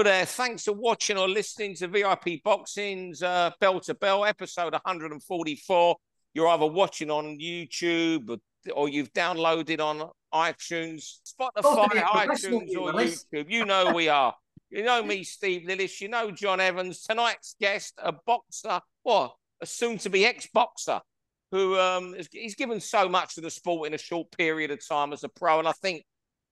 Hello there. Thanks for watching or listening to VIP Boxing's uh, Bell to Bell episode 144. You're either watching on YouTube or, or you've downloaded on iTunes, Spotify, iTunes, or YouTube. You know we are. You know me, Steve Lillis. You know John Evans. Tonight's guest, a boxer, what a soon-to-be ex-boxer, who um, he's given so much to the sport in a short period of time as a pro, and I think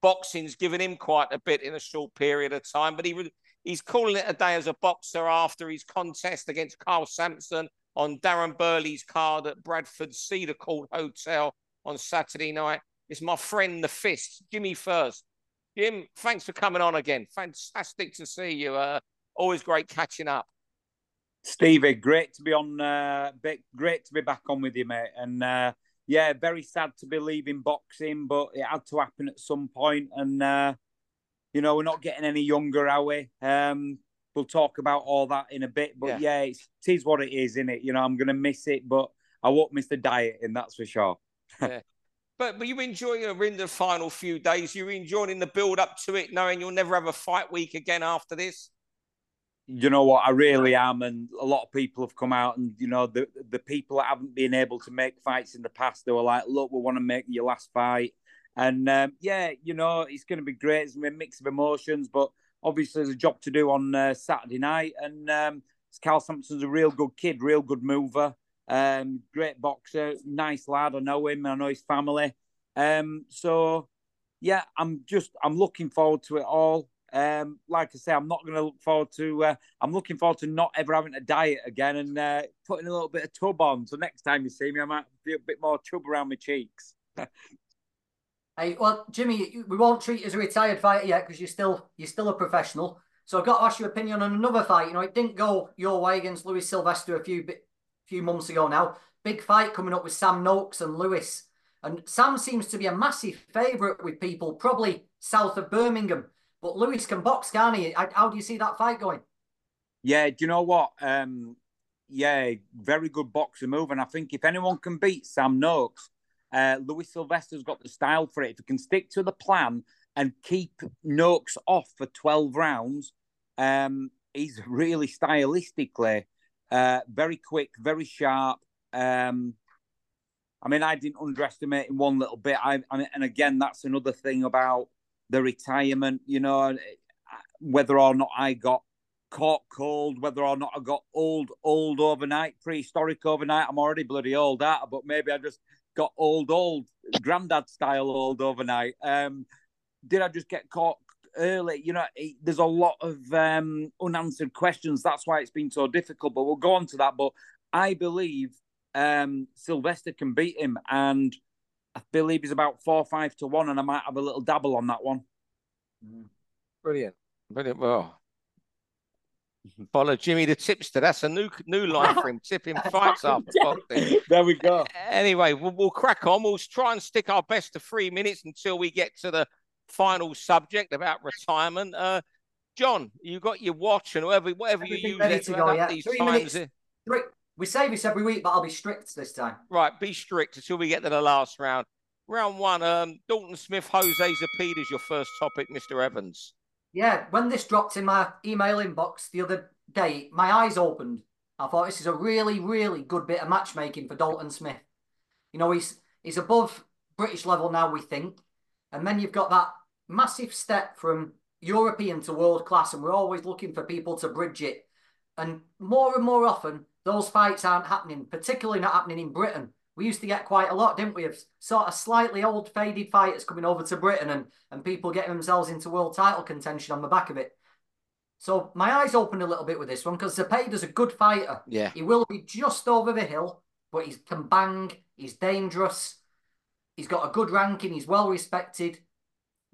boxing's given him quite a bit in a short period of time. But he he's calling it a day as a boxer after his contest against Carl Sampson on Darren Burley's card at Bradford Cedar Court Hotel on Saturday night. It's my friend the Fist, Jimmy First. Jim, thanks for coming on again. Fantastic to see you. Uh, always great catching up. Stevie, great to be on. Uh, great to be back on with you, mate. And uh, yeah, very sad to be leaving boxing, but it had to happen at some point. And uh, you know, we're not getting any younger, are we? Um, we'll talk about all that in a bit. But yeah, yeah it's, what it is, isn't it? You know, I'm gonna miss it, but I won't miss the diet, and that's for sure. yeah. But but you enjoying it in the final few days. You're enjoying the build up to it, knowing you'll never have a fight week again after this you know what, I really am, and a lot of people have come out, and you know the the people that haven't been able to make fights in the past, they were like, "Look, we want to make your last fight," and um, yeah, you know, it's going to be great. It's going to be a mix of emotions, but obviously there's a job to do on uh, Saturday night, and um, Carl Sampson's a real good kid, real good mover, um, great boxer, nice lad. I know him, I know his family, um, so yeah, I'm just I'm looking forward to it all. Um, like I say, I'm not going to look forward to. Uh, I'm looking forward to not ever having to diet again and uh, putting a little bit of tub on. So next time you see me, I might feel a bit more tub around my cheeks. hey, well, Jimmy, we won't treat you as a retired fighter yet because you're still you're still a professional. So I've got to ask your opinion on another fight. You know, it didn't go your way against Louis Sylvester a few few months ago now. Big fight coming up with Sam Noakes and Louis. And Sam seems to be a massive favourite with people, probably south of Birmingham. But Louis can box, can he? How do you see that fight going? Yeah, do you know what? Um, yeah, very good boxer move. And I think if anyone can beat Sam Noakes, uh, Louis Sylvester's got the style for it. If he can stick to the plan and keep Noakes off for 12 rounds, um, he's really stylistically uh, very quick, very sharp. Um, I mean, I didn't underestimate him one little bit. I, and again, that's another thing about the retirement, you know, whether or not I got caught cold, whether or not I got old, old overnight, prehistoric overnight. I'm already bloody old out, but maybe I just got old, old, granddad style old overnight. Um, did I just get caught early? You know, it, there's a lot of um, unanswered questions. That's why it's been so difficult. But we'll go on to that. But I believe um, Sylvester can beat him, and I believe he's about four five to one, and I might have a little dabble on that one. Mm. Brilliant, brilliant. Well, follow Jimmy the tipster. That's a new new line for him. Tipping fights after boxing. There we go. Anyway, we'll, we'll crack on. We'll try and stick our best to three minutes until we get to the final subject about retirement. Uh, John, you got your watch and whatever whatever Everything you use ready to go, yeah. these three times. Minutes. Three, we say this every week, but I'll be strict this time. Right, be strict until we get to the last round. Round one, um, Dalton Smith, Jose Zepeda is your first topic, Mr. Evans. Yeah, when this dropped in my email inbox the other day, my eyes opened. I thought this is a really, really good bit of matchmaking for Dalton Smith. You know, he's he's above British level now, we think. And then you've got that massive step from European to world class, and we're always looking for people to bridge it. And more and more often, those fights aren't happening, particularly not happening in Britain. We used to get quite a lot, didn't we, of sort of slightly old faded fighters coming over to Britain and, and people getting themselves into world title contention on the back of it. So my eyes opened a little bit with this one because Zepeda's a good fighter. Yeah. He will be just over the hill, but he can bang, he's dangerous, he's got a good ranking, he's well respected.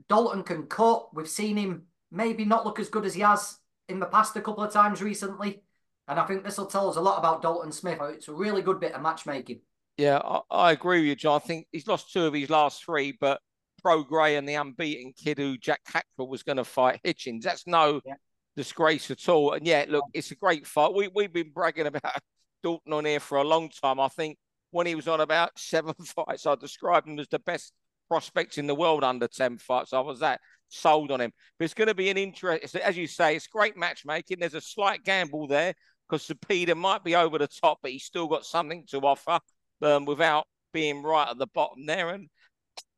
Dalton can cut. We've seen him maybe not look as good as he has in the past a couple of times recently. And I think this will tell us a lot about Dalton Smith. Oh, it's a really good bit of matchmaking. Yeah, I, I, agree with you, John. I think he's lost two of his last three, but Prograis and the unbeaten kid who Jack Hackford was going to fight Hitchins, that's no yeah. disgrace at all. And yeah, look, it's a great fight. We, we've been bragging about Dalton on here for a long time. I think when he was on about seven fights, I described him as the best prospect in the world under 10 fights. I was that sold on him. But it's going to be an interest, as you say, it's great matchmaking. There's a slight gamble there because Zepeda might be over the top, but he's still got something to offer um, without being right at the bottom there. And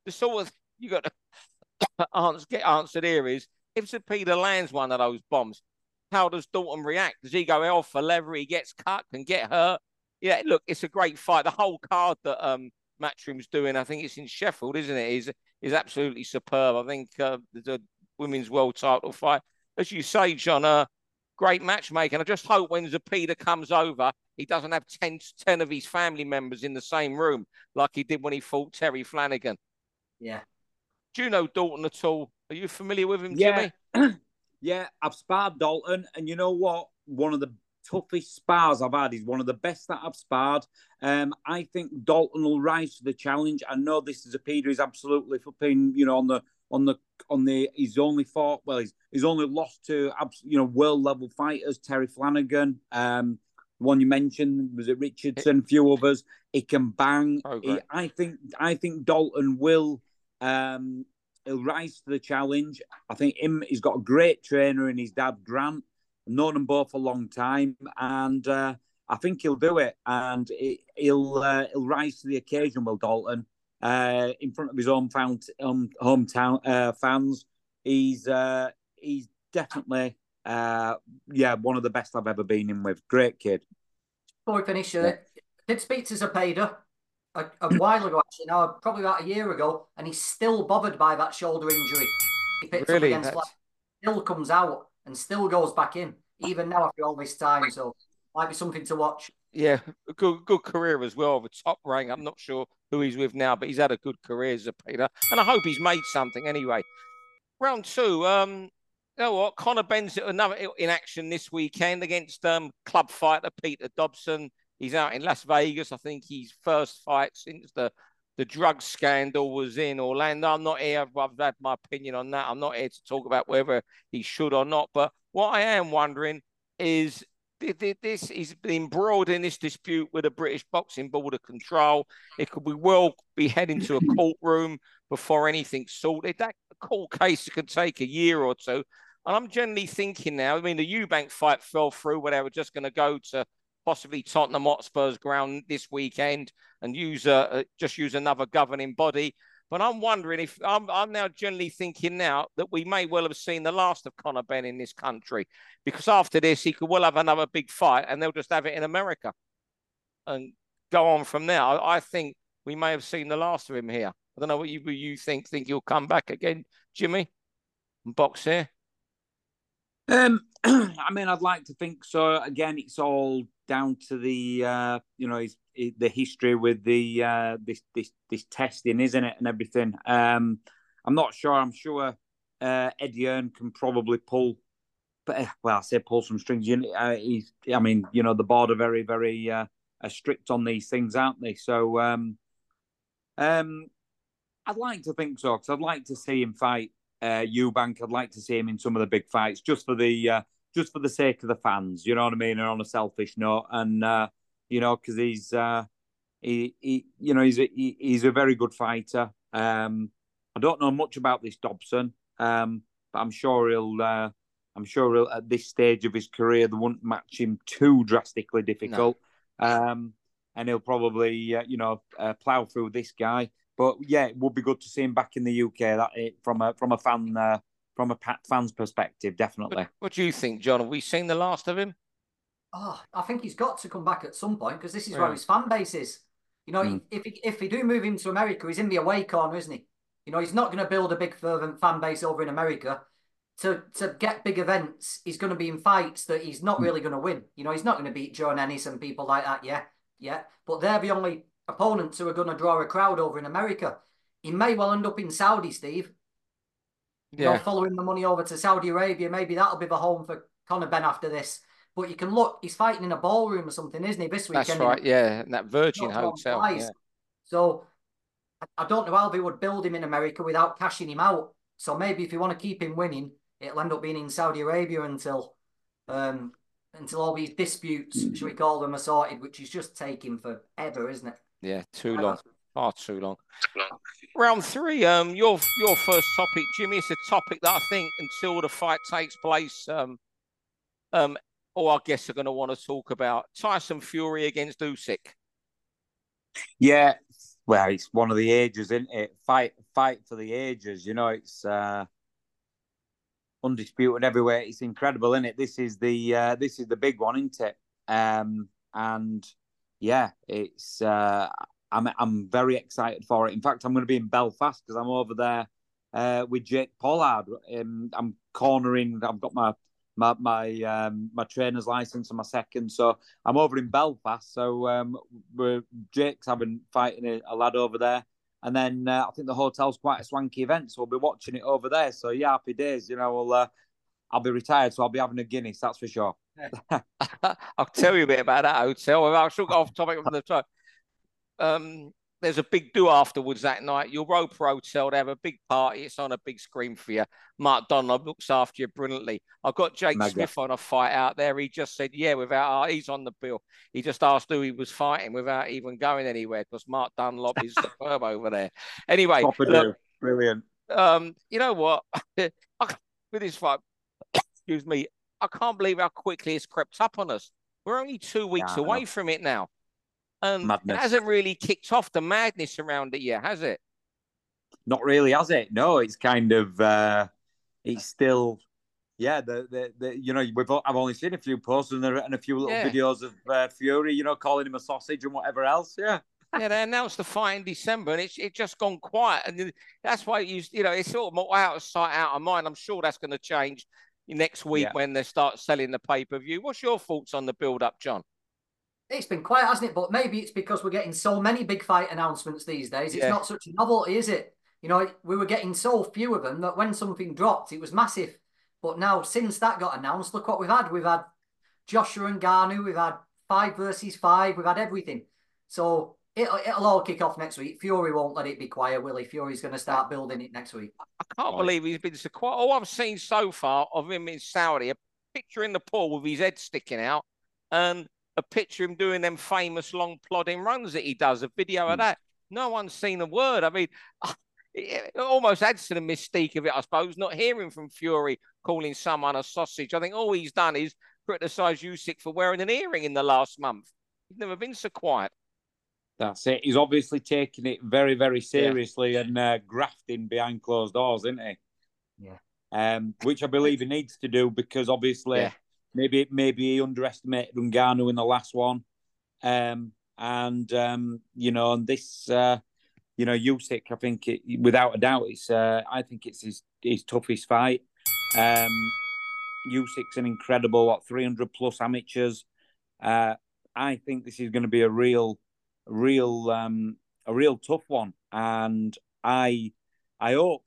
the sort of you got to answer, get answered here is if Zepeda lands one of those bombs, how does Dalton react? Does he go off for lever? He gets cut, and get hurt. Yeah, look, it's a great fight. The whole card that um, Matchroom's doing, I think it's in Sheffield, isn't it? Is is absolutely superb. I think uh, the women's world title fight, as you say, John, uh, great matchmaking. I just hope when Zepeda comes over, he doesn't have 10, 10 of his family members in the same room like he did when he fought Terry Flanagan. Yeah. Do you know Dalton at all? Are you familiar with him, yeah. Jimmy? yeah, I've sparred Dalton, and you know what? One of the toughest spars I've had. He's one of the best that I've sparred. Um, I think Dalton will rise to the challenge. I know this is a Peter. He's absolutely flipping, you know, on the on the on the. He's only fought well. He's he's only lost to you know world level fighters. Terry Flanagan, um, the one you mentioned was it Richardson, a few others. He can bang. Oh, he, I think I think Dalton will. Um, he'll rise to the challenge. I think him. He's got a great trainer in his dad Grant. I've known them both a long time, and uh, I think he'll do it. And he'll uh, he'll rise to the occasion. Will Dalton uh, in front of his own found, um, hometown uh, fans? He's uh, he's definitely uh, yeah one of the best I've ever been in with. Great kid. Before we finish, uh, did speak to Zepeda a, a while ago, actually, now probably about a year ago, and he's still bothered by that shoulder injury. He picked really? up against still comes out and still goes back in, even now after all this time. So might be something to watch. Yeah, good good career as well. The top rank. I'm not sure who he's with now, but he's had a good career as a Peter, and I hope he's made something anyway. Round two. Um, you know what? Conor Benn's another in action this weekend against um club fighter Peter Dobson. He's out in Las Vegas. I think his first fight since the the drug scandal was in Orlando. I'm not here. I've had my opinion on that. I'm not here to talk about whether he should or not. But what I am wondering is this is embroiled in this dispute with the British Boxing Board of Control. It could be well be heading to a courtroom before anything's sorted. That court case could take a year or two. And I'm generally thinking now, I mean, the Eubank fight fell through where they were just going to go to possibly Tottenham Hotspur's ground this weekend and use a, just use another governing body. But I'm wondering if I'm, I'm now generally thinking now that we may well have seen the last of Conor Benn in this country because after this he could well have another big fight and they'll just have it in America and go on from there. I, I think we may have seen the last of him here. I don't know what you what you think. Think he'll come back again, Jimmy, box here? Um, I mean, I'd like to think so. Again, it's all down to the uh, you know his, his, the history with the uh, this this this testing, isn't it, and everything. Um, I'm not sure. I'm sure uh, Eddie Hearn can probably pull, but uh, well, I say pull some strings. You uh, he's, I mean, you know, the board are very very uh, strict on these things, aren't they? So, um, um, I'd like to think so because I'd like to see him fight uh, Eubank. I'd like to see him in some of the big fights just for the uh, just for the sake of the fans. You know what I mean? And on a selfish note, and uh, you know, because he's uh, he, he, you know, he's a, he, he's a very good fighter. Um, I don't know much about this Dobson, um, but I'm sure he'll. Uh, I'm sure he'll, at this stage of his career, they won't match him too drastically difficult. No. Um, and he'll probably, uh, you know, uh, plough through this guy. But yeah, it would be good to see him back in the UK. That from a from a fan uh, from a Pat fan's perspective, definitely. What, what, do you think, John? Have we seen the last of him? Oh, I think he's got to come back at some point because this is yeah. where his fan base is. You know, mm. if he, if he do move into America, he's in the away corner, isn't he? You know, he's not going to build a big fervent fan base over in America. To to get big events, he's going to be in fights that he's not mm. really going to win. You know, he's not going to beat Joe Ennis and people like that. Yeah, yeah. But they're the only opponents who are going to draw a crowd over in America. He may well end up in Saudi, Steve, yeah. know, following the money over to Saudi Arabia. Maybe that'll be the home for Conor Benn after this. But you can look, he's fighting in a ballroom or something, isn't he, this weekend? That's right, yeah, in that Virgin Hotel. Yeah. So I don't know how they would build him in America without cashing him out. So maybe if you want to keep him winning, it'll end up being in Saudi Arabia until um, until all these disputes, should we call them, are sorted, which is just taking forever, isn't it? Yeah, too long. Far too long. Round three. Um, your your first topic, Jimmy. It's a topic that I think until the fight takes place, um, um, all our guests are going to want to talk about Tyson Fury against Usyk. Yeah, well, it's one of the ages, isn't it? Fight, fight for the ages. You know, it's uh, undisputed everywhere. It's incredible, isn't it? This is the uh, this is the big one, isn't it? Um, and yeah, it's uh, I'm I'm very excited for it. In fact, I'm going to be in Belfast because I'm over there uh, with Jake Pollard. Um, I'm cornering. I've got my my my um, my trainer's license and my second, so I'm over in Belfast. So um, we're Jake's having fighting a, a lad over there. And then uh, I think the hotel's quite a swanky event, so we'll be watching it over there. So yeah, happy days. You know, we'll uh, I'll be retired, so I'll be having a Guinness, that's for sure. I'll tell you a bit about that hotel. I'll shook off topic from the top. Um, there's a big do afterwards that night. Europa Hotel, they have a big party. It's on a big screen for you. Mark Dunlop looks after you brilliantly. I've got Jake. Smith on a fight out there. He just said, yeah, without uh, he's on the bill. He just asked who he was fighting without even going anywhere because Mark Dunlop is superb over there. Anyway, look, brilliant. Um, you know what? with this fight, excuse me, I can't believe how quickly it's crept up on us. We're only two weeks yeah, away from it now. And Madness. it hasn't really kicked off the madness around it yet, has it? Not really, has it? No, it's kind of uh it's still yeah, the, the, the you know we've I've only seen a few posts and, there, and a few little yeah. videos of uh, Fury, you know, calling him a sausage and whatever else. Yeah, yeah, they announced the fight in December, and it's it just gone quiet, and that's why you you know it's sort of out of sight, out of mind. I'm sure that's going to change next week yeah. when they start selling the pay per view. What's your thoughts on the build up, John? It's been quiet, hasn't it? But maybe it's because we're getting so many big fight announcements these days. It's yeah. not such a novelty, is it? You know, we were getting so few of them that when something dropped, it was massive. But now, since that got announced, look what we've had. We've had Joshua and Ngannou, we've had five versus five, we've had everything. So it'll, it'll all kick off next week. Fury won't let it be quiet, will he? Fury's going to start building it next week. I can't believe he's been so quiet. All I've seen so far of him in Saudi, a picture in the pool with his head sticking out, and a picture of him doing them famous long plodding runs that he does, a video mm. of hmm. that. No one's seen a word. I mean, it almost adds to the mystique of it, I suppose, not hearing from Fury calling someone a sausage. I think all he's done is criticise Usyk for wearing an earring in the last month. He's never been so quiet. That's it. He's obviously taking it very, very seriously yeah. and uh, grafting behind closed doors, isn't he? Yeah. Um, which I believe he needs to do because obviously yeah. Maybe maybe he underestimated Ngannou in the last one, um, and um, you know, and this, uh, you know, Usyk, I think it, without a doubt, it's uh, I think it's his his toughest fight. Um, Usyk's an incredible, what, 300 plus amateurs. Uh, I think this is going to be a real real um, a real tough one, and I I hope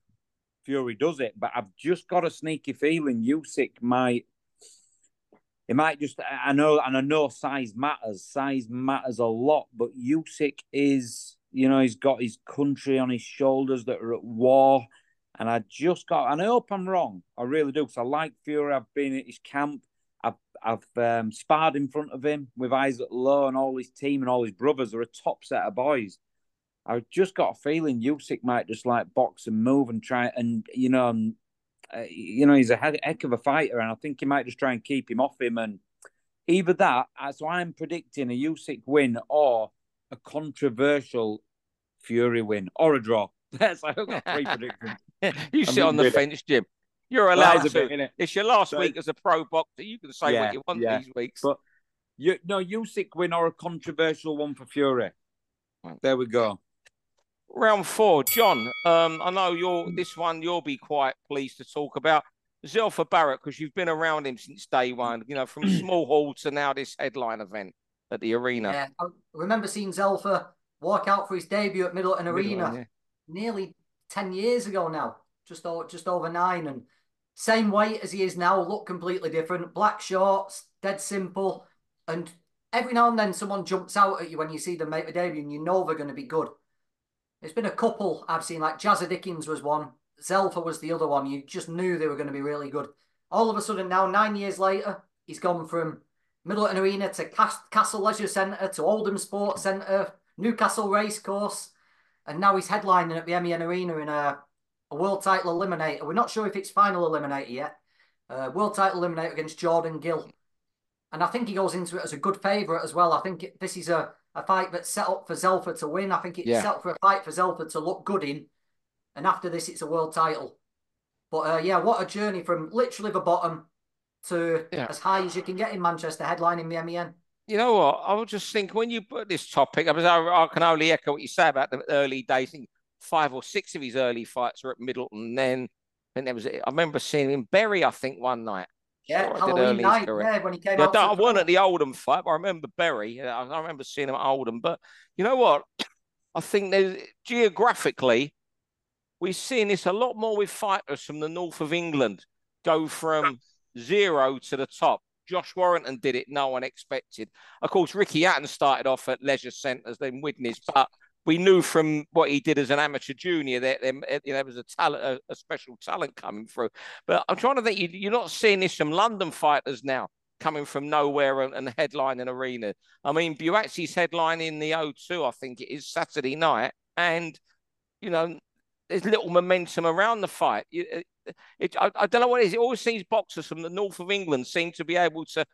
Fury does it, but I've just got a sneaky feeling Usyk might. It might just. I know, and I know size matters. Size matters a lot, but Usyk is, you know, he's got his country on his shoulders that are at war, and I just got. And I hope I'm wrong. I really do, because I like Fury. I've been at his camp. I've I've um, sparred in front of him with Isaac Lowe and all his team and all his brothers. are a top set of boys. I've just got a feeling Usyk might just like box and move and try and you know, and, uh, you know, he's a heck of a fighter, and I think he might just try and keep him off him. And either that, so I'm predicting a Usyk win or a controversial Fury win or a draw. Yes, I've got three predictions. you sit on the fence, Jim. You're allowed to. Bit, it's your last so, week as a pro boxer. You can say yeah, what you want yeah. these weeks. But you no Usyk win or a controversial one for Fury. There we go. Round four, John. Um, I know you're this one. You'll be quite pleased to talk about Zelfa Barrett because you've been around him since day one. You know, from small hall to now this headline event at the arena. Yeah, I remember seeing Zelfa walk out for his debut at Middleton Arena yeah. nearly ten years ago now, just over, just over nine, and same weight as he is now, look completely different. Black shorts, dead simple. And every now and then someone jumps out at you when you see them make a debut and you know they're going to be good. There's been a couple I've seen, like Jazza Dickens was one, Zelfa was the other one. You just knew they were going to be really good. All of a sudden, now, nine years later, he's gone from Middleton Arena to Castle Leisure Centre to Oldham Sports Centre, Newcastle Racecourse. and now he's headlining at the MEN Arena in a, a world title eliminator. We're not sure if it's final eliminator yet. Uh, world title eliminator against Jordan Gill. And I think he goes into it as a good favourite as well. I think it, this is a, a fight that's set up for Zelfa to win. I think it's Yeah. set up for a fight for Zelfa to look good in. And after this, it's a world title. But uh, yeah, what a journey from literally the bottom to Yeah. as high as you can get in Manchester, headlining the MEN. You know what? I would just think when you put this topic, I, mean, I, I can only echo what you say about the early days. I think five or six of his early fights were at Middleton. Then, then there was, I remember seeing him in Bury, I think, one night. Yeah, I did Halloween early in his night, career. yeah, when he came Yeah, out. I to- wasn't at the Oldham fight, but I remember. Yeah, I, I remember seeing him at Oldham. But you know what? I think there's geographically, we're seeing this a lot more with fighters from the north of England go from zero to the top. Josh Warrington did it, no one expected. Of course, Ricky Hatton started off at leisure centres, then Widnes, but we knew from what he did as an amateur junior that there, there was a talent, a, a special talent coming through. But I'm trying to think, you, you're not seeing this from London fighters now coming from nowhere and, and headlining arena. I mean, Buatsi's headlining the O2, I think it is Saturday night, and you know, there's little momentum around the fight. It, it, I, I don't know what it is. It always seems boxers from the north of England seem to be able to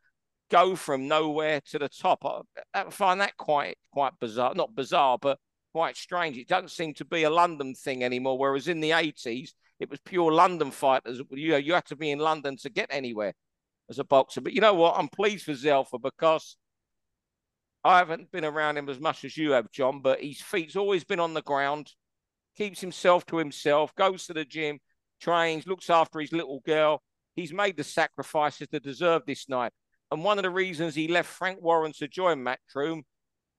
go from nowhere to the top. I, I find that quite quite bizarre. Not bizarre, but quite strange. It doesn't seem to be a London thing anymore. Whereas in the 80s, it was pure London fighters. You know, you had to be in London to get anywhere as a boxer. But you know what? I'm pleased for Zelfa because I haven't been around him as much as you have, John, but his feet's always been on the ground, keeps himself to himself, goes to the gym, trains, looks after his little girl. He's made the sacrifices to deserve this night. And one of the reasons he left Frank Warren to join Matt Matchroom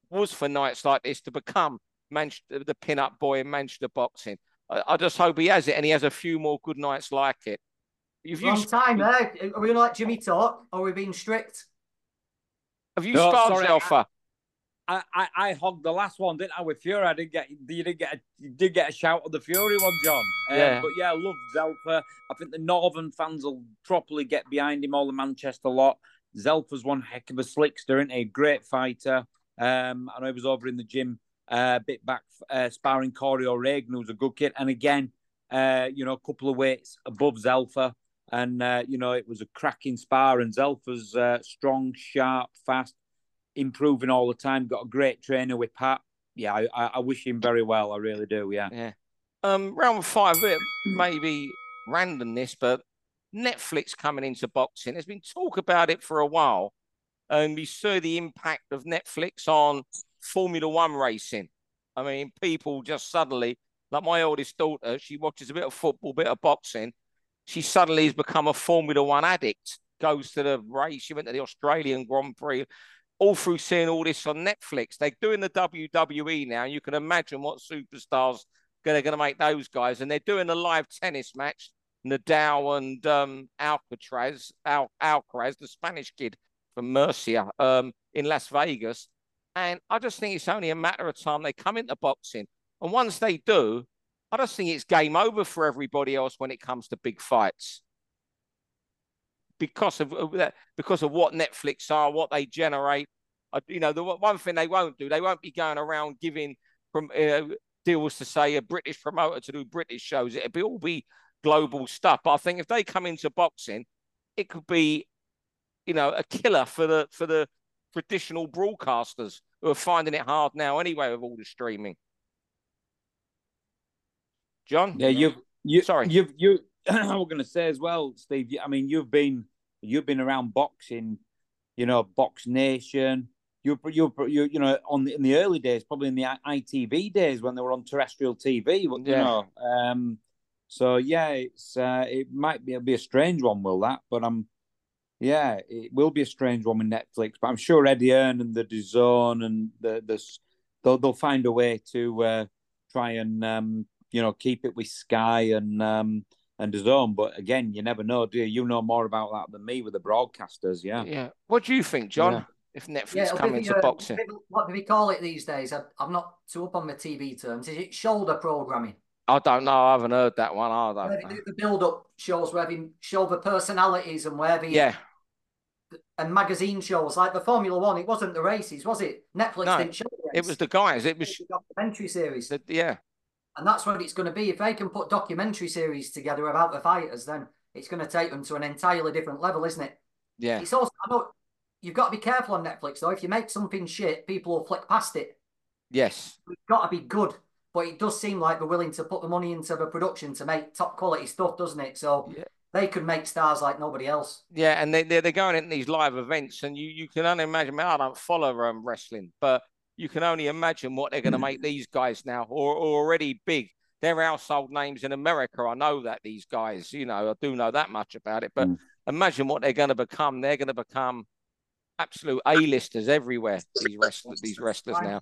was for nights like this to become Manchester, the pin-up boy in Manchester boxing. I, I just hope he has it and he has a few more good nights like it. Have you, Wrong time there. Are we gonna Jimmy talk or are we being strict? have you No, sparred sorry, Zelfa? I, I, I hogged the last one, didn't I? With Fury, I didn't get you didn't get a, you did get a shout of the Fury one, John. Um, Yeah. but yeah, I love Zelfa. I think the Northern fans will properly get behind him. All the Manchester lot. Zelfa's one heck of a slickster, isn't he? Great fighter. Um, I know he was over in the gym uh, a bit back uh, sparring Corey O'Regan, who's a good kid, and again, uh, you know, a couple of weights above Zelfa. And uh, you know, it was a cracking spar, and Zelfa's uh, strong, sharp, fast improving all the time. Got a great trainer with Pat. Yeah, I, I, wish him very well. I really do. Yeah. Yeah. Um, round five, it may randomness, but Netflix coming into boxing. There's been talk about it for a while, and we saw the impact of Netflix on Formula One racing. I mean, people just suddenly, like my oldest daughter, she watches a bit of football, bit of boxing. She suddenly has become a Formula One addict. Goes to the race. She went to the Australian Grand Prix all through seeing all this on Netflix. They're doing the WWE now. You can imagine what superstars they're going to make those guys. And they're doing a live tennis match. Nadal and um, Alcatraz, Al- Alcaraz, the Spanish kid from Murcia um, in Las Vegas. And I just think it's only a matter of time they come into boxing. And once they do, I just think it's game over for everybody else when it comes to big fights because of, that, because of what Netflix are, what they generate. You know, the one thing they won't do, they won't be going around giving from uh, deals to say a British promoter to do British shows. It'll be all be global stuff. But I think if they come into boxing, it could be, you know, a killer for the for the traditional broadcasters who are finding it hard now anyway with all the streaming. John, Yeah, you've you Sorry. you've you. I was going to say as well, Steve. I mean, you've been you've been around boxing, you know, Box Nation. You you you you know on the, in the early days, probably in the ITV days when they were on terrestrial TV. You Yeah. know, um, so yeah, it's uh, it might be it'll be a strange one, will that? But I'm yeah, it will be a strange one with Netflix. But I'm sure Eddie Hearn and the DAZN and the the they'll they'll find a way to uh, try and um, you know keep it with Sky and um, and DAZN. But again, you never know, do you? You know more about that than me with the broadcasters. Yeah. yeah. What do you think, John? Yeah. If Netflix Yeah, it'll come into the, uh, boxing, What do we call it these days? I, I'm not too up on the TV terms. Is it shoulder programming? I don't know. I haven't heard that one. I Where don't they do the build-up shows where they show the personalities and where the Yeah, and magazine shows like the Formula One. It wasn't the races, was it? Netflix No, didn't show the it was the guys. It was a documentary series. the, yeah. And that's what it's going to be. If they can put documentary series together about the fighters, then it's going to take them to an entirely different level, isn't it? Yeah. It's also, I know you've got to be careful on Netflix though. If you make something shit, people will flick past it. Yes. It's got to be good. But it does seem like they're willing to put the money into the production to make top quality stuff, doesn't it? So Yeah. They could make stars like nobody else. Yeah, and they, they're, they're going into these live events, and you, you can only imagine. I, mean, I don't follow um, wrestling, but you can only imagine what they're going to make these guys now, or, or already big. They're household names in America. I know that these guys, you know, I do know that much about it. But Mm. imagine what they're going to become. They're going to become absolute A-listers everywhere. These wrestlers, these wrestlers now.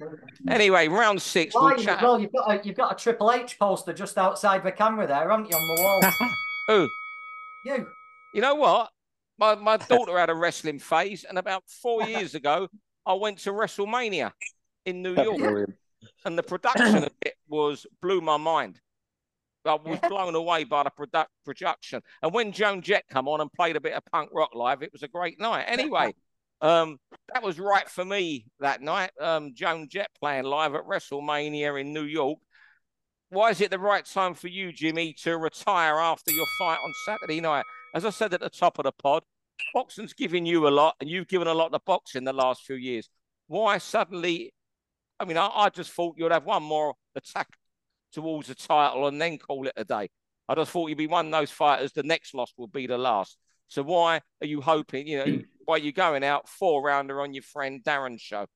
Anyway, round six. We'll chat. well, you've got a, you've got a Triple H poster just outside the camera there, haven't you, on the wall? Who? You. You know what? My my daughter had a wrestling phase, and about four years ago, I went to WrestleMania in New York, Brilliant. and the production of it was blew my mind. I was blown away by the product production. And when Joan Jett come on and played a bit of punk rock live, it was a great night. Anyway, um, that was right for me that night. Um, Joan Jett playing live at WrestleMania in New York. Why is it the right time for you, Jimmy, to retire after your fight on Saturday night? As I said at the top of the pod, boxing's giving you a lot, and you've given a lot to boxing the last few years. Why suddenly? I mean, I, I just thought you'd have one more attack towards the title and then call it a day. I just thought you'd be one of those fighters. The next loss will be the last. So why are you hoping? You know, mm. why are you going out four rounder on your friend Darren's show?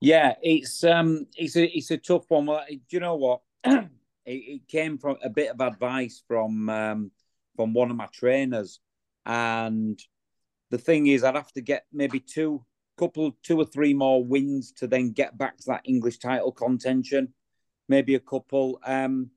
Yeah, it's um, it's a it's a tough one. Well, do you know what? it, it came from a bit of advice from um, from one of my trainers, and the thing is, I'd have to get maybe two, couple, two or three more wins to then get back to that English title contention. Maybe a couple. Um,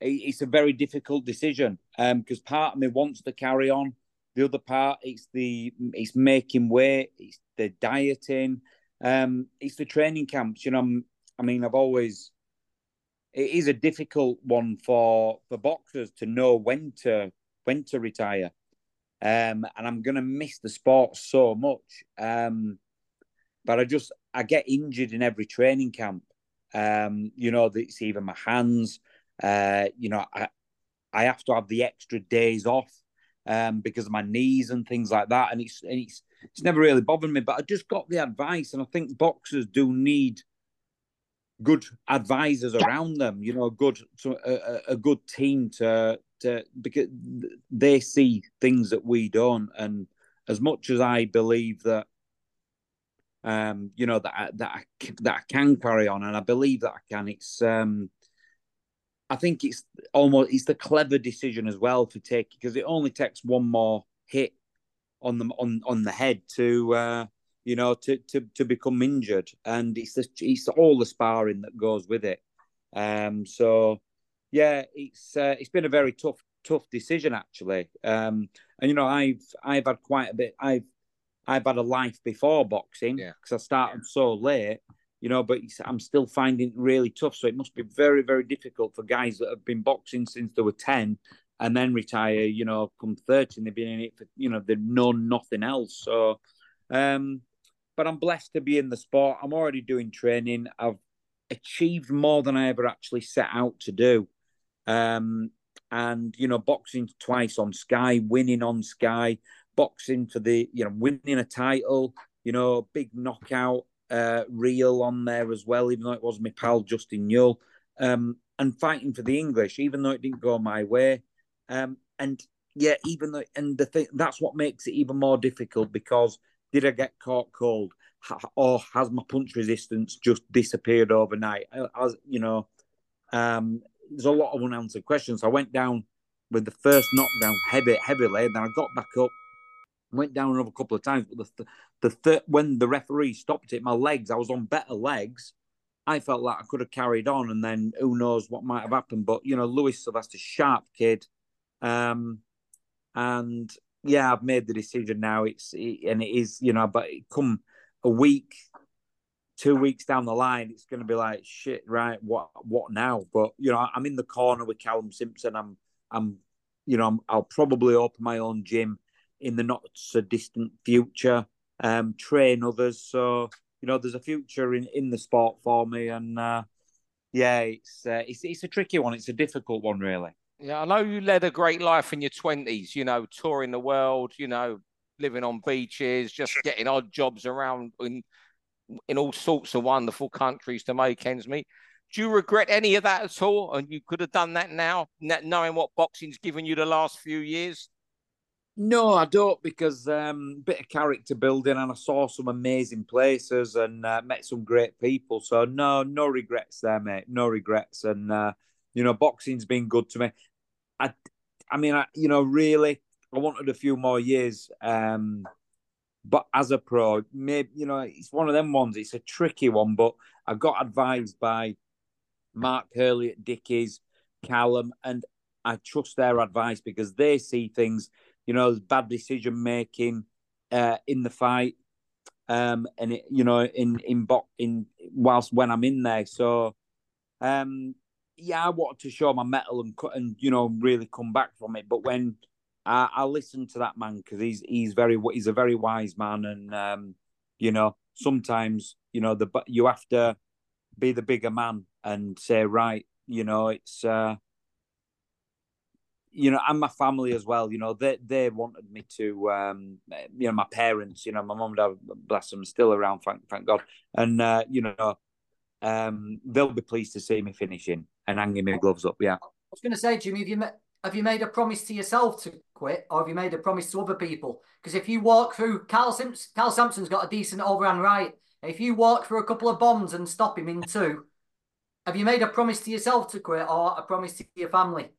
it, it's a very difficult decision um, because part of me wants to carry on. The other part, it's the it's making weight, it's the dieting um, it's the training camps. You know, I'm, I mean, I've always. It is a difficult one for for boxers to know when to when to retire, um, and I'm to miss the sport so much. Um, but I just I get injured in every training camp. Um, you know, it's even my hands. Uh, you know, I I have to have the extra days off um, because of my knees and things like that, and it's and it's it's never really bothered me. But I just got the advice, and I think boxers do need good advisors around them. You know, a good a, a good team to to because they see things that we don't. And as much as I believe that, um, you know that I, that I, that I can carry on, and I believe that I can. It's um. I think it's almost it's the clever decision as well to take because it only takes one more hit on the on on the head to uh, you know to to to become injured, and it's the, it's all the sparring that goes with it. Um, so yeah, it's uh, it's been a very tough tough decision actually. Um, and you know I've I've had quite a bit. I've I've had a life before boxing because Yeah. I started so late. You know, but I'm still finding it really tough. So it must be very, very difficult for guys that have been boxing since they were ten and then retire, you know, come 30 and they've been in it for, you know, they've known nothing else. So, um, but I'm blessed to be in the sport. I'm already doing training. I've achieved more than I ever actually set out to do. Um, and, you know, boxing twice on Sky, winning on Sky, boxing for the, you know, winning a title, you know, big knockout uh, reel on there as well, even though it was my pal Justin Newell. Um, and fighting for the English, even though it didn't go my way. Um, and yeah, even though, and the thing that's what makes it even more difficult because did I get caught cold, or has my punch resistance just disappeared overnight? As you know, um, there's a lot of unanswered questions. I went down with the first knockdown heavy, heavily, then I got back up, went down another couple of times. But the the when the referee stopped it, my legs, I was on better legs. I felt like I could have carried on, and then who knows what might have happened. But you know, Lewis Sylvester, sharp kid, um, and yeah, I've made the decision now. It's it, and it is, you know, but come a week, two weeks down the line, it's going to be like shit. Right, what what now? But you know, I'm in the corner with Callum Simpson. I'm I'm, you know, I'm, I'll probably open my own gym in the not so distant future. Um, train others. So you know, there's a future in in the sport for me, and uh, yeah, it's uh, it's it's a tricky one. It's a difficult one, really. Yeah, I know you led a great life in your twenties. You know, touring the world. You know, living on beaches, just getting odd jobs around in in all sorts of wonderful countries to make ends meet. Do you regret any of that at all? And you could have done that now, knowing what boxing's given you the last few years. No, I don't because um, bit of character building and I saw some amazing places and uh, met some great people. So no, no regrets there, mate. No regrets. And uh, you know, boxing's been good to me. I, I mean, I, you know, really, I wanted a few more years. Um, but as a pro, maybe you know, it's one of them ones. It's a tricky one, but I got advised by Mark Hurley at Dickies, Callum, and I trust their advice because they see things you know, bad decision making uh, in the fight, um, and it, you know, in in in whilst when I'm in there. So, um, yeah, I wanted to show my metal and cut and you know really come back from it. But when I, I listen to that man because he's he's very he's a very wise man, and um, you know sometimes you know the you have to be the bigger man and say right, you know it's. Uh, you know, and my family as well. You know, they they wanted me to, um, you know, my parents. You know, my mum and dad, bless them, still around. Thank thank God. And uh, you know, um, they'll be pleased to see me finishing and hanging my gloves up. Yeah. I was going to say, Jimmy, have you have you made a promise to yourself to quit, or have you made a promise to other people? Because if you walk through, Carl Simpson, Carl Sampson's got a decent overhand right. If you walk through a couple of bombs and stop him in two, have you made a promise to yourself to quit, or a promise to your family?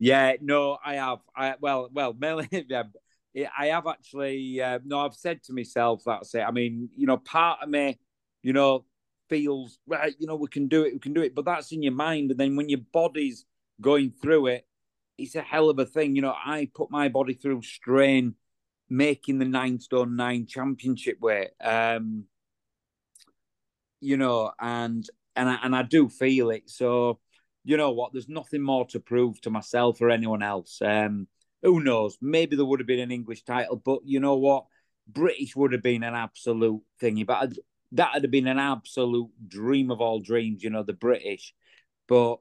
Yeah, no, I have. I well, well, mainly, yeah, I have actually. Uh, no, I've said to myself that's it. I mean, you know, part of me, you know, feels right. You know, we can do it. We can do it. But that's in your mind, and then when your body's going through it, it's a hell of a thing. You know, I put my body through strain making the nine stone nine championship weight. Um, you know, and and I, and I do feel it. So you know what? There's nothing more to prove to myself or anyone else. Um, who knows? Maybe there would have been an English title, but you know what? British would have been an absolute thingy. But that would have been an absolute dream of all dreams. You know, the British. But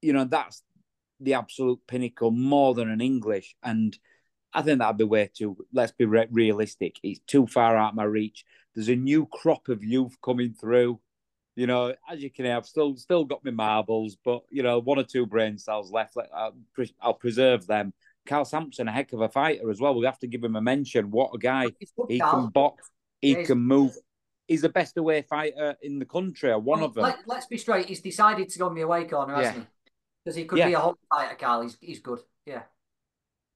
you know, that's the absolute pinnacle more than an English. And I think that'd be way too. Let's be re- realistic. It's too far out my reach. There's a new crop of youth coming through you know, as you can hear, I've still still got my marbles, but you know, one or two brain cells left. I'll, I'll preserve them. Carl Sampson, a heck of a fighter as well. We have to give him a mention. What a guy! He can box. He can move. He's the best away fighter in the country. Or one of them. Let, us be straight. He's decided to go on the away corner, hasn't yeah. he? Because he could yeah. be a whole fighter, Carl. He's he's good. Yeah.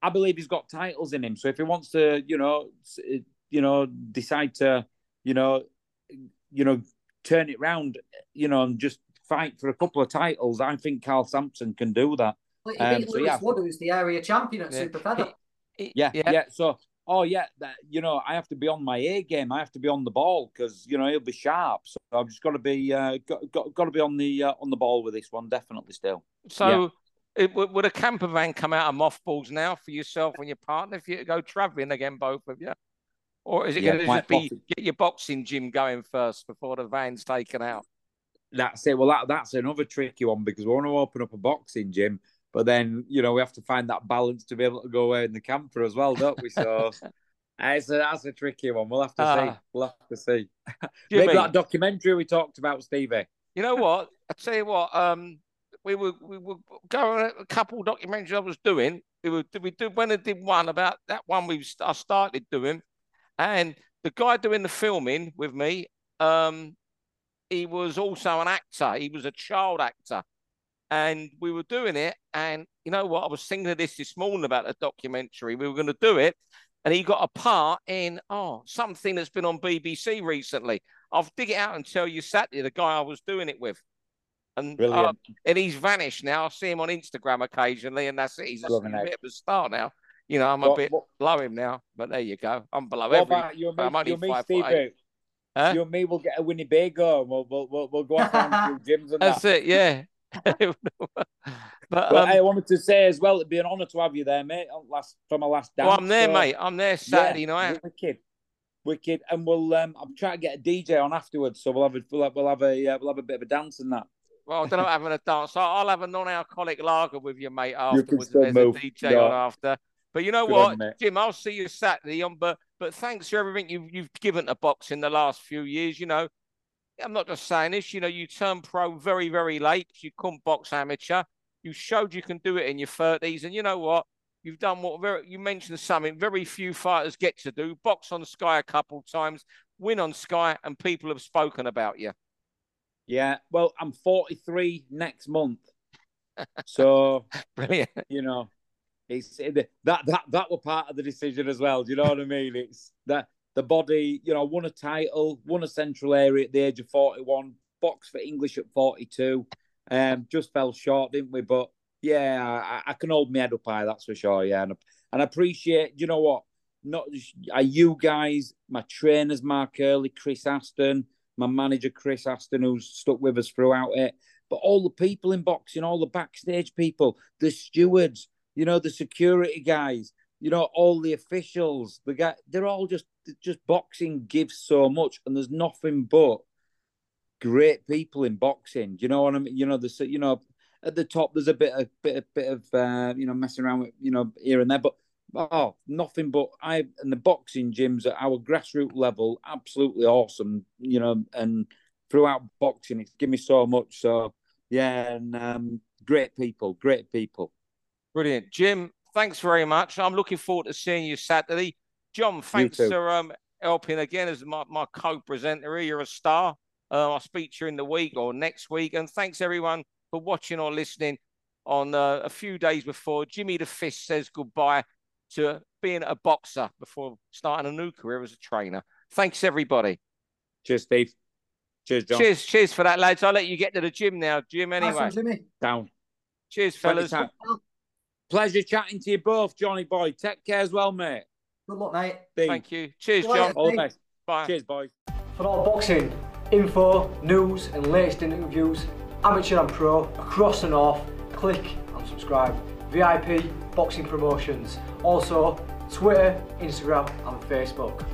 I believe he's got titles in him. So if he wants to, you know, eh, you know, decide to, you know, you know, turn it round, you know, and just fight for a couple of titles. I think Carl Sampson can do that. Well, he um, so, Lewis yeah. Wood, who's the area champion at yeah. Super Feather. Yeah, yeah, yeah. So, oh yeah, that you know, I have to be on my A game. I have to be on the ball because you know he'll be sharp. So I've just got to be uh, got, got got to be on the uh, on the ball with this one. Definitely still. So. It, would a camper van come out of mothballs now for yourself and your partner if you go travelling again, both of you? Or is it yeah, going to just be get your boxing gym going first before the van's taken out? That's it. Well, that, that's another tricky one because we want to open up a boxing gym, but then you know we have to find that balance to be able to go away in the camper as well, don't we? So it's a, that's a tricky one. We'll have to uh, see. Ah. We'll have to see. Maybe that documentary we talked about, Stevie. You know what? I tell you what. Um, we were we were going a couple documentaries I was doing. We were we did when I did one about that one we I started doing and the guy doing the filming with me, um, he was also an actor. He was a child actor. And we were doing it. And you know what? I was thinking of this this morning about a documentary. We were going to do it. And he got a part in, oh, something that's been on BBC recently. I'll dig it out and tell you Saturday, the guy I was doing it with. And, uh, and he's vanished now. I see him on Instagram occasionally, and that's it. He's a, a bit of a star now. You know, I'm a bit what, below him now, but there you go. I'm below what every. About you and me, I'm only you five me, Steve, huh? You and me will get a Winnebago and we'll we'll we'll, we'll go off on gyms and That's that. it, yeah. but um, I wanted to say as well, it'd be an honour to have you there, mate. Last from my last dance. Well, I'm there, so, mate. I'm there Saturday yeah, night. Wicked, wicked, and we'll um, I'm trying to get a DJ on afterwards, so we'll have a we'll have, we'll have a uh, we'll have a bit of a dance and that. Well, I don't know having a dance. I'll have a non-alcoholic lager with you, mate, afterwards. You there's move. a DJ yeah. on after. But you know Good what, on, Jim? I'll see you Saturday on. But but thanks for everything you've you've given to boxing the last few years. You know, I'm not just saying this. You know, you turned pro very very late. You couldn't box amateur. You showed you can do it in your 30s, and you know what? You've done what very, you mentioned something very few fighters get to do. Box on Sky a couple times, win on Sky, and people have spoken about you. Yeah, well, I'm 43 next month, so brilliant. You know, it's that that that were part of the decision as well. Do you know what I mean? It's that the body, you know, won a title, won a central area at the age of 41, boxed for English at 42. Um, just fell short, didn't we? But yeah, I, I can hold my head up high, that's for sure. Yeah, and and I appreciate, you know what? Not are you guys, my trainers, Mark Early, Chris Aston, my manager Chris Aston, who's stuck with us throughout it. But all the people in boxing, all the backstage people, the stewards, you know, the security guys, you know, all the officials, the guy, they're all just just boxing gives so much, and there's nothing but great people in boxing. You know what I mean? You know, the you know at the top there's a bit of bit of bit of uh, you know messing around with you know here and there, but oh, nothing but I and the boxing gyms at our grassroots level, absolutely awesome. You know, and throughout boxing, it's given me so much. So yeah, and um, great people, great people. Brilliant, Jim. Thanks very much. I'm looking forward to seeing you Saturday. John, thanks for um, helping again as my, my co-presenter. You're a star. Uh, I'll speak to you in the week or next week. And thanks everyone for watching or listening on uh, a few days before Jimmy the Fist says goodbye to being a boxer before starting a new career as a trainer. Thanks, everybody. Cheers, Steve. Cheers, John. Cheers, cheers for that, lads. I'll let you get to the gym now, Jim. Anyway, nice one, Jimmy. Down. Cheers, fellas. Pleasure chatting to you both, Johnny boy. Take care as well, mate. Good luck, mate. Thank you. Cheers, John. All the best. Bye. Cheers, boys. For all boxing info, news, and latest interviews, amateur and pro across the north, click and subscribe. VIP Boxing Promotions. Also, Twitter, Instagram, and Facebook.